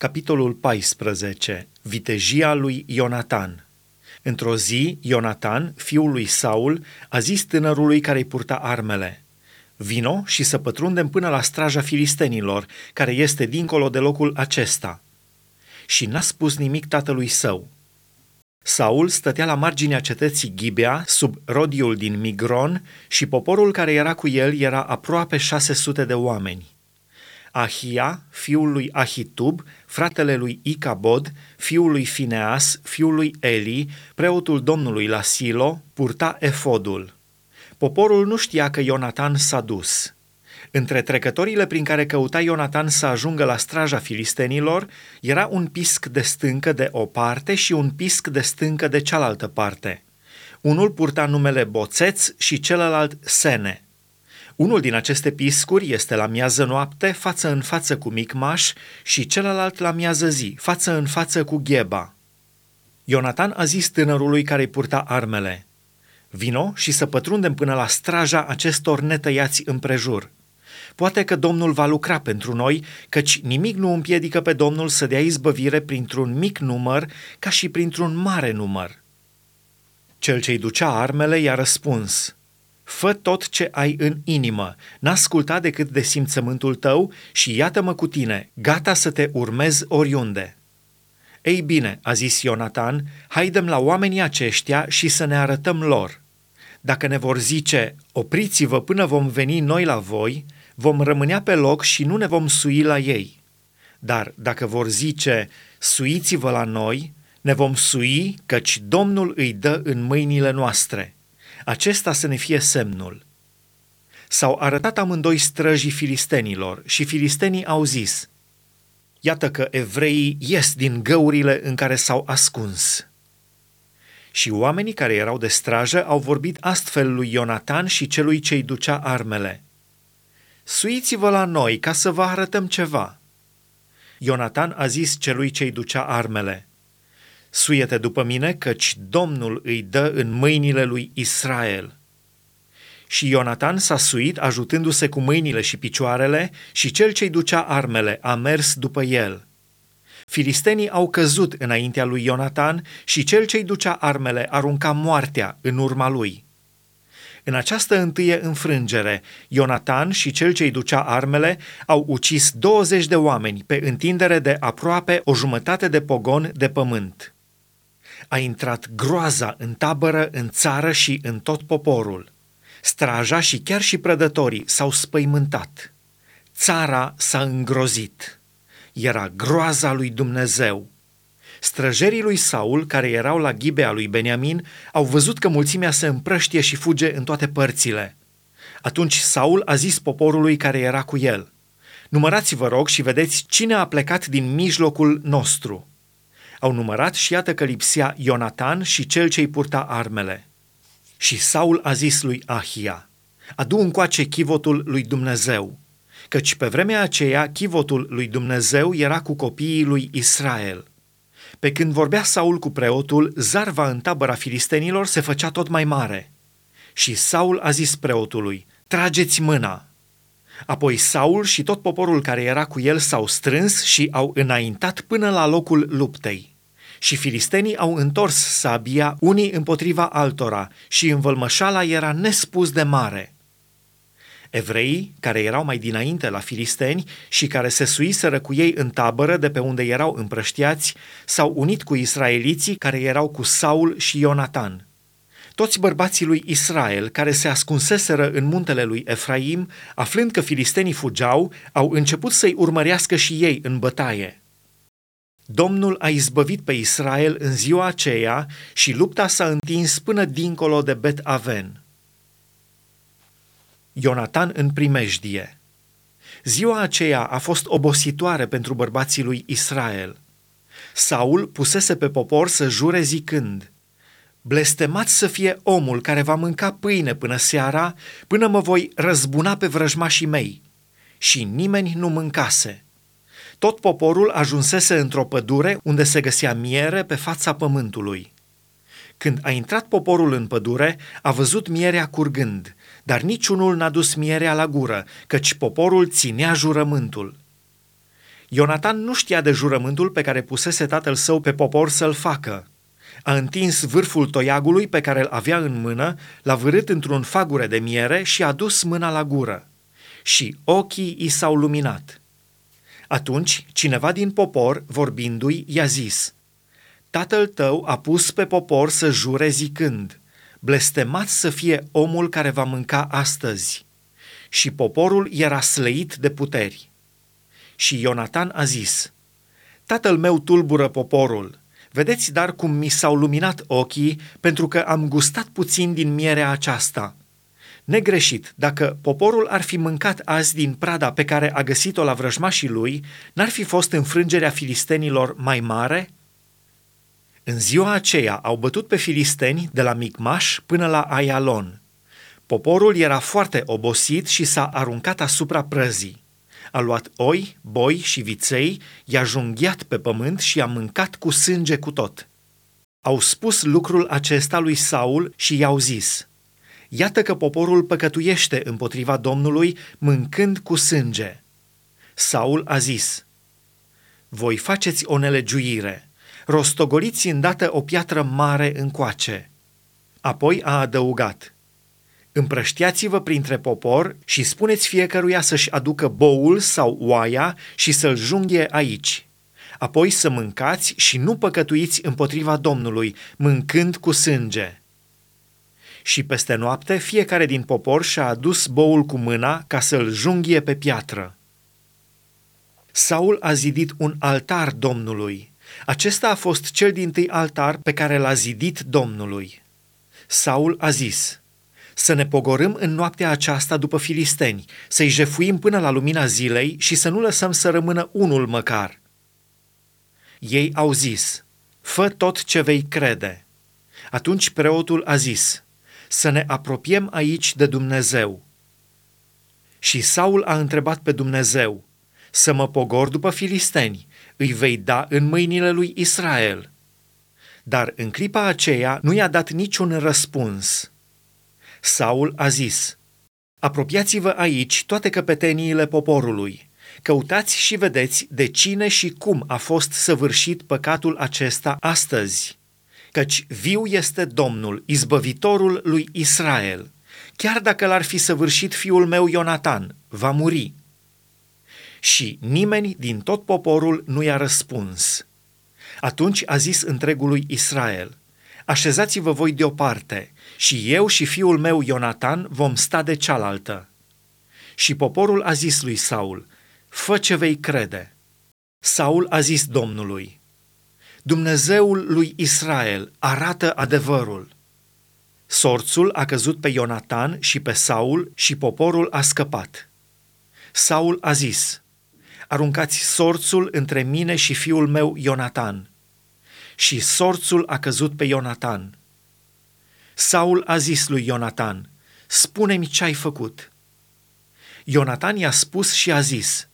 Capitolul 14. Vitejia lui Ionatan Într-o zi, Ionatan, fiul lui Saul, a zis tânărului care îi purta armele, Vino și să pătrundem până la straja filistenilor, care este dincolo de locul acesta. Și n-a spus nimic tatălui său. Saul stătea la marginea cetății Gibea, sub rodiul din Migron, și poporul care era cu el era aproape 600 de oameni. Ahia, fiul lui Ahitub, fratele lui Icabod, fiul lui Fineas, fiul lui Eli, preotul Domnului la Silo, purta efodul. Poporul nu știa că Ionatan s-a dus. Între trecătorile prin care căuta Ionatan să ajungă la straja filistenilor, era un pisc de stâncă de o parte și un pisc de stâncă de cealaltă parte. Unul purta numele Boțeț și celălalt Sene – unul din aceste piscuri este la miază noapte, față în față cu Micmaș, și celălalt la miază zi, față în față cu Gheba. Ionatan a zis tânărului care îi purta armele, Vino și să pătrundem până la straja acestor netăiați împrejur. Poate că Domnul va lucra pentru noi, căci nimic nu împiedică pe Domnul să dea izbăvire printr-un mic număr ca și printr-un mare număr. Cel ce-i ducea armele i-a răspuns – Fă tot ce ai în inimă, n-asculta decât de simțământul tău și iată-mă cu tine, gata să te urmez oriunde. Ei bine, a zis Ionatan, haidem la oamenii aceștia și să ne arătăm lor. Dacă ne vor zice, opriți-vă până vom veni noi la voi, vom rămânea pe loc și nu ne vom sui la ei. Dar dacă vor zice, suiți-vă la noi, ne vom sui, căci Domnul îi dă în mâinile noastre – acesta să ne fie semnul. S-au arătat amândoi străjii filistenilor și filistenii au zis, Iată că evreii ies din găurile în care s-au ascuns. Și oamenii care erau de strajă au vorbit astfel lui Ionatan și celui ce-i ducea armele. Suiți-vă la noi ca să vă arătăm ceva. Ionatan a zis celui ce-i ducea armele – Suiete după mine, căci Domnul îi dă în mâinile lui Israel. Și Ionatan s-a suit ajutându-se cu mâinile și picioarele și cel ce-i ducea armele a mers după el. Filistenii au căzut înaintea lui Ionatan și cel ce-i ducea armele arunca moartea în urma lui. În această întâie înfrângere, Ionatan și cel ce-i ducea armele au ucis 20 de oameni pe întindere de aproape o jumătate de pogon de pământ a intrat groaza în tabără, în țară și în tot poporul. Straja și chiar și prădătorii s-au spăimântat. Țara s-a îngrozit. Era groaza lui Dumnezeu. Străjerii lui Saul, care erau la ghibea lui Beniamin, au văzut că mulțimea se împrăștie și fuge în toate părțile. Atunci Saul a zis poporului care era cu el, Numărați-vă rog și vedeți cine a plecat din mijlocul nostru – au numărat și iată că lipsea Ionatan și cel ce-i purta armele. Și Saul a zis lui Ahia, adu încoace chivotul lui Dumnezeu, căci pe vremea aceea chivotul lui Dumnezeu era cu copiii lui Israel. Pe când vorbea Saul cu preotul, zarva în tabăra filistenilor se făcea tot mai mare. Și Saul a zis preotului, trageți mâna. Apoi Saul și tot poporul care era cu el s-au strâns și au înaintat până la locul luptei. Și filistenii au întors sabia unii împotriva altora și învălmășala era nespus de mare. Evreii, care erau mai dinainte la filisteni și care se suiseră cu ei în tabără de pe unde erau împrăștiați, s-au unit cu israeliții care erau cu Saul și Ionatan. Toți bărbații lui Israel, care se ascunseseră în muntele lui Efraim, aflând că filistenii fugeau, au început să-i urmărească și ei în bătaie. Domnul a izbăvit pe Israel în ziua aceea și lupta s-a întins până dincolo de Bet Aven. Ionatan în primejdie Ziua aceea a fost obositoare pentru bărbații lui Israel. Saul pusese pe popor să jure zicând, Blestemat să fie omul care va mânca pâine până seara, până mă voi răzbuna pe vrăjmașii mei. Și nimeni nu mâncase – tot poporul ajunsese într-o pădure unde se găsea miere pe fața pământului. Când a intrat poporul în pădure, a văzut mierea curgând, dar niciunul n-a dus mierea la gură, căci poporul ținea jurământul. Ionatan nu știa de jurământul pe care pusese tatăl său pe popor să-l facă. A întins vârful toiagului pe care îl avea în mână, l-a vârât într-un fagure de miere și a dus mâna la gură. Și ochii i s-au luminat. Atunci, cineva din popor, vorbindu-i, i-a zis, Tatăl tău a pus pe popor să jure zicând, blestemat să fie omul care va mânca astăzi. Și poporul era slăit de puteri. Și Ionatan a zis, Tatăl meu tulbură poporul, vedeți dar cum mi s-au luminat ochii pentru că am gustat puțin din mierea aceasta. Negreșit, dacă poporul ar fi mâncat azi din prada pe care a găsit-o la vrăjmașii lui, n-ar fi fost înfrângerea filistenilor mai mare?' În ziua aceea au bătut pe filisteni de la Micmaș până la Aialon. Poporul era foarte obosit și s-a aruncat asupra prăzii. A luat oi, boi și viței, i-a junghiat pe pământ și i-a mâncat cu sânge cu tot. Au spus lucrul acesta lui Saul și i-au zis, Iată că poporul păcătuiește împotriva Domnului, mâncând cu sânge. Saul a zis, Voi faceți o nelegiuire – rostogoliți îndată o piatră mare încoace. Apoi a adăugat, Împrăștiați-vă printre popor și spuneți fiecăruia să-și aducă boul sau oaia și să-l junghie aici. Apoi să mâncați și nu păcătuiți împotriva Domnului, mâncând cu sânge. Și peste noapte fiecare din popor și-a adus boul cu mâna ca să-l junghie pe piatră. Saul a zidit un altar Domnului acesta a fost cel din tâi altar pe care l-a zidit Domnului. Saul a zis, să ne pogorâm în noaptea aceasta după filisteni, să-i jefuim până la lumina zilei și să nu lăsăm să rămână unul măcar. Ei au zis, fă tot ce vei crede. Atunci preotul a zis, să ne apropiem aici de Dumnezeu. Și Saul a întrebat pe Dumnezeu, să mă pogor după filisteni, îi vei da în mâinile lui Israel. Dar în clipa aceea nu i-a dat niciun răspuns. Saul a zis, Apropiați-vă aici toate căpeteniile poporului. Căutați și vedeți de cine și cum a fost săvârșit păcatul acesta astăzi. Căci viu este Domnul, izbăvitorul lui Israel. Chiar dacă l-ar fi săvârșit fiul meu Ionatan, va muri și nimeni din tot poporul nu i-a răspuns. Atunci a zis întregului Israel, așezați-vă voi deoparte și eu și fiul meu Ionatan vom sta de cealaltă. Și poporul a zis lui Saul, fă ce vei crede. Saul a zis Domnului, Dumnezeul lui Israel arată adevărul. Sorțul a căzut pe Ionatan și pe Saul și poporul a scăpat. Saul a zis, aruncați sorțul între mine și fiul meu Ionatan. Și sorțul a căzut pe Ionatan. Saul a zis lui Ionatan, spune-mi ce ai făcut. Ionatan i-a spus și a zis,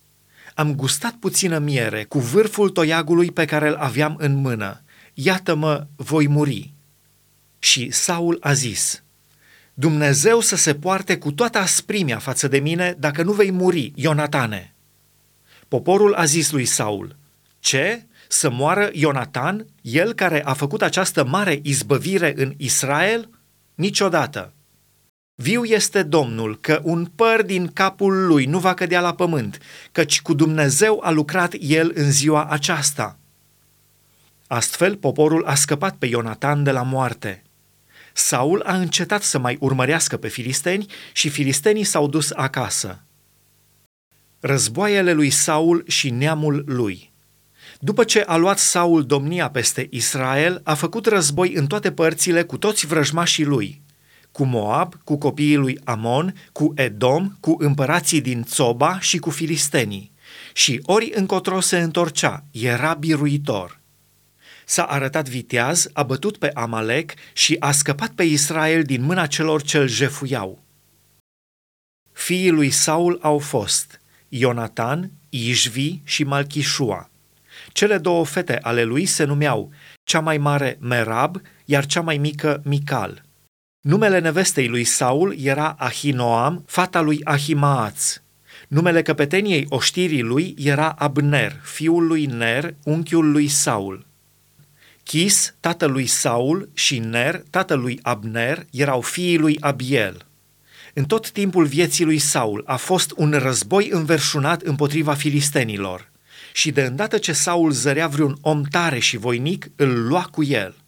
am gustat puțină miere cu vârful toiagului pe care îl aveam în mână. Iată-mă, voi muri. Și Saul a zis, Dumnezeu să se poarte cu toată asprimea față de mine dacă nu vei muri, Ionatane. Poporul a zis lui Saul, ce? Să moară Ionatan, el care a făcut această mare izbăvire în Israel? Niciodată. Viu este Domnul că un păr din capul lui nu va cădea la pământ, căci cu Dumnezeu a lucrat el în ziua aceasta. Astfel, poporul a scăpat pe Ionatan de la moarte. Saul a încetat să mai urmărească pe filisteni și filistenii s-au dus acasă războaiele lui Saul și neamul lui. După ce a luat Saul domnia peste Israel, a făcut război în toate părțile cu toți vrăjmașii lui, cu Moab, cu copiii lui Amon, cu Edom, cu împărații din Țoba și cu filistenii. Și ori încotro se întorcea, era biruitor. S-a arătat viteaz, a bătut pe Amalek și a scăpat pe Israel din mâna celor ce-l jefuiau. Fiii lui Saul au fost Ionatan, Ișvi și Malchișua. Cele două fete ale lui se numeau cea mai mare Merab, iar cea mai mică Mical. Numele nevestei lui Saul era Ahinoam, fata lui Ahimaaț. Numele căpeteniei oștirii lui era Abner, fiul lui Ner, unchiul lui Saul. Chis, tatălui Saul, și Ner, tatălui Abner, erau fiii lui Abiel. În tot timpul vieții lui Saul a fost un război înverșunat împotriva filistenilor și de îndată ce Saul zărea vreun om tare și voinic, îl lua cu el –